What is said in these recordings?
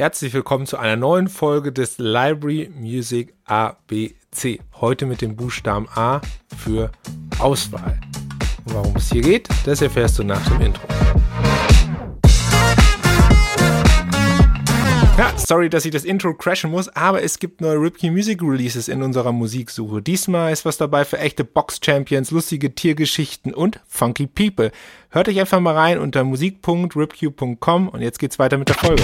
Herzlich willkommen zu einer neuen Folge des Library Music ABC. Heute mit dem Buchstaben A für Auswahl. Und warum es hier geht, das erfährst du nach dem Intro. Ja, sorry, dass ich das Intro crashen muss, aber es gibt neue Ripkey Music Releases in unserer Musiksuche. Diesmal ist was dabei für echte Box-Champions, lustige Tiergeschichten und funky People. Hört euch einfach mal rein unter musik.ripq.com und jetzt geht's weiter mit der Folge.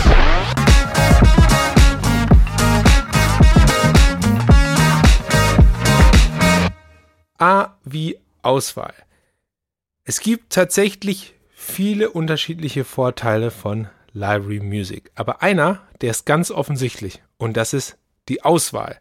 A wie Auswahl. Es gibt tatsächlich viele unterschiedliche Vorteile von Library Music. Aber einer, der ist ganz offensichtlich und das ist die Auswahl.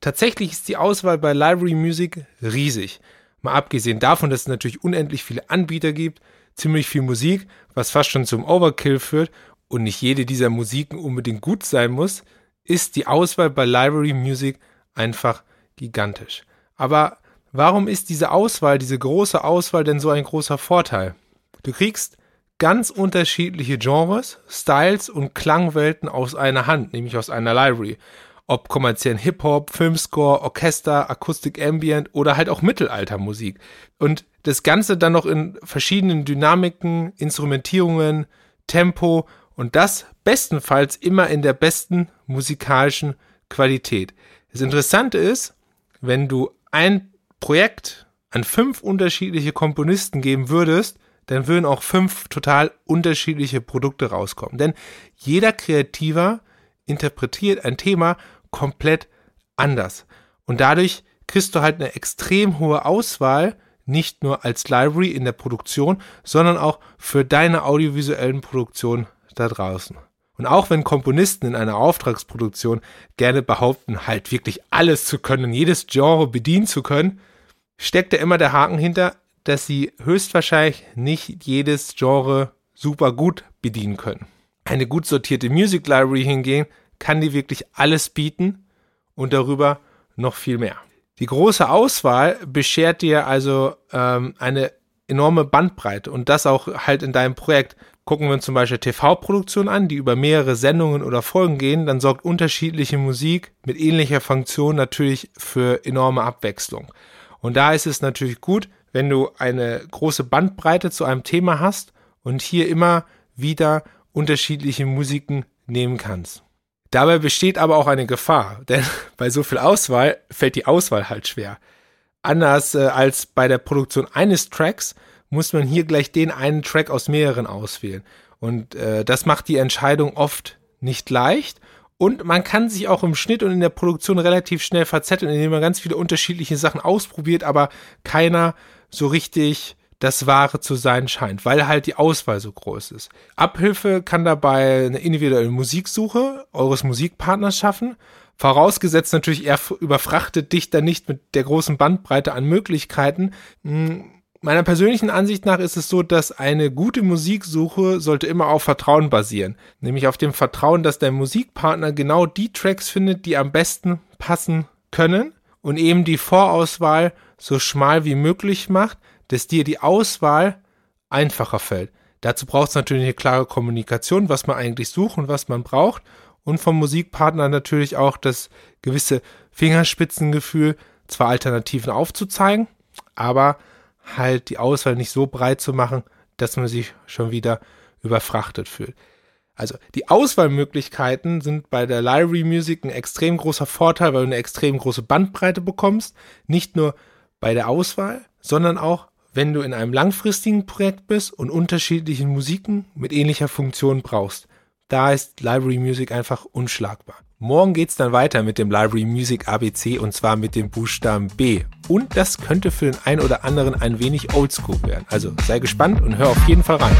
Tatsächlich ist die Auswahl bei Library Music riesig. Mal abgesehen davon, dass es natürlich unendlich viele Anbieter gibt, ziemlich viel Musik, was fast schon zum Overkill führt und nicht jede dieser Musiken unbedingt gut sein muss, ist die Auswahl bei Library Music einfach gigantisch. Aber warum ist diese Auswahl, diese große Auswahl denn so ein großer Vorteil? Du kriegst ganz unterschiedliche Genres, Styles und Klangwelten aus einer Hand, nämlich aus einer Library. Ob kommerziellen Hip-Hop, Filmscore, Orchester, Akustik Ambient oder halt auch Mittelaltermusik. Und das Ganze dann noch in verschiedenen Dynamiken, Instrumentierungen, Tempo und das bestenfalls immer in der besten musikalischen Qualität. Das Interessante ist, wenn du ein Projekt an fünf unterschiedliche Komponisten geben würdest, dann würden auch fünf total unterschiedliche Produkte rauskommen. Denn jeder Kreativer interpretiert ein Thema komplett anders. Und dadurch kriegst du halt eine extrem hohe Auswahl, nicht nur als Library in der Produktion, sondern auch für deine audiovisuellen Produktionen da draußen. Und auch wenn Komponisten in einer Auftragsproduktion gerne behaupten, halt wirklich alles zu können, jedes Genre bedienen zu können, steckt da immer der Haken hinter, dass sie höchstwahrscheinlich nicht jedes Genre super gut bedienen können. Eine gut sortierte Music Library hingegen kann die wirklich alles bieten und darüber noch viel mehr. Die große Auswahl beschert dir also ähm, eine enorme Bandbreite und das auch halt in deinem Projekt. Gucken wir uns zum Beispiel TV-Produktionen an, die über mehrere Sendungen oder Folgen gehen, dann sorgt unterschiedliche Musik mit ähnlicher Funktion natürlich für enorme Abwechslung. Und da ist es natürlich gut, wenn du eine große Bandbreite zu einem Thema hast und hier immer wieder unterschiedliche Musiken nehmen kannst. Dabei besteht aber auch eine Gefahr, denn bei so viel Auswahl fällt die Auswahl halt schwer. Anders äh, als bei der Produktion eines Tracks muss man hier gleich den einen Track aus mehreren auswählen. Und äh, das macht die Entscheidung oft nicht leicht. Und man kann sich auch im Schnitt und in der Produktion relativ schnell verzetteln, indem man ganz viele unterschiedliche Sachen ausprobiert, aber keiner so richtig das Wahre zu sein scheint, weil halt die Auswahl so groß ist. Abhilfe kann dabei eine individuelle Musiksuche eures Musikpartners schaffen. Vorausgesetzt natürlich, er überfrachtet dich dann nicht mit der großen Bandbreite an Möglichkeiten. Hm, meiner persönlichen Ansicht nach ist es so, dass eine gute Musiksuche sollte immer auf Vertrauen basieren. Nämlich auf dem Vertrauen, dass dein Musikpartner genau die Tracks findet, die am besten passen können und eben die Vorauswahl so schmal wie möglich macht, dass dir die Auswahl einfacher fällt. Dazu braucht es natürlich eine klare Kommunikation, was man eigentlich sucht und was man braucht. Und vom Musikpartner natürlich auch das gewisse Fingerspitzengefühl, zwar Alternativen aufzuzeigen, aber halt die Auswahl nicht so breit zu machen, dass man sich schon wieder überfrachtet fühlt. Also die Auswahlmöglichkeiten sind bei der Library Music ein extrem großer Vorteil, weil du eine extrem große Bandbreite bekommst. Nicht nur bei der Auswahl, sondern auch, wenn du in einem langfristigen Projekt bist und unterschiedliche Musiken mit ähnlicher Funktion brauchst. Da ist Library Music einfach unschlagbar. Morgen geht's dann weiter mit dem Library Music ABC und zwar mit dem Buchstaben B. Und das könnte für den einen oder anderen ein wenig oldschool werden. Also sei gespannt und hör auf jeden Fall rein.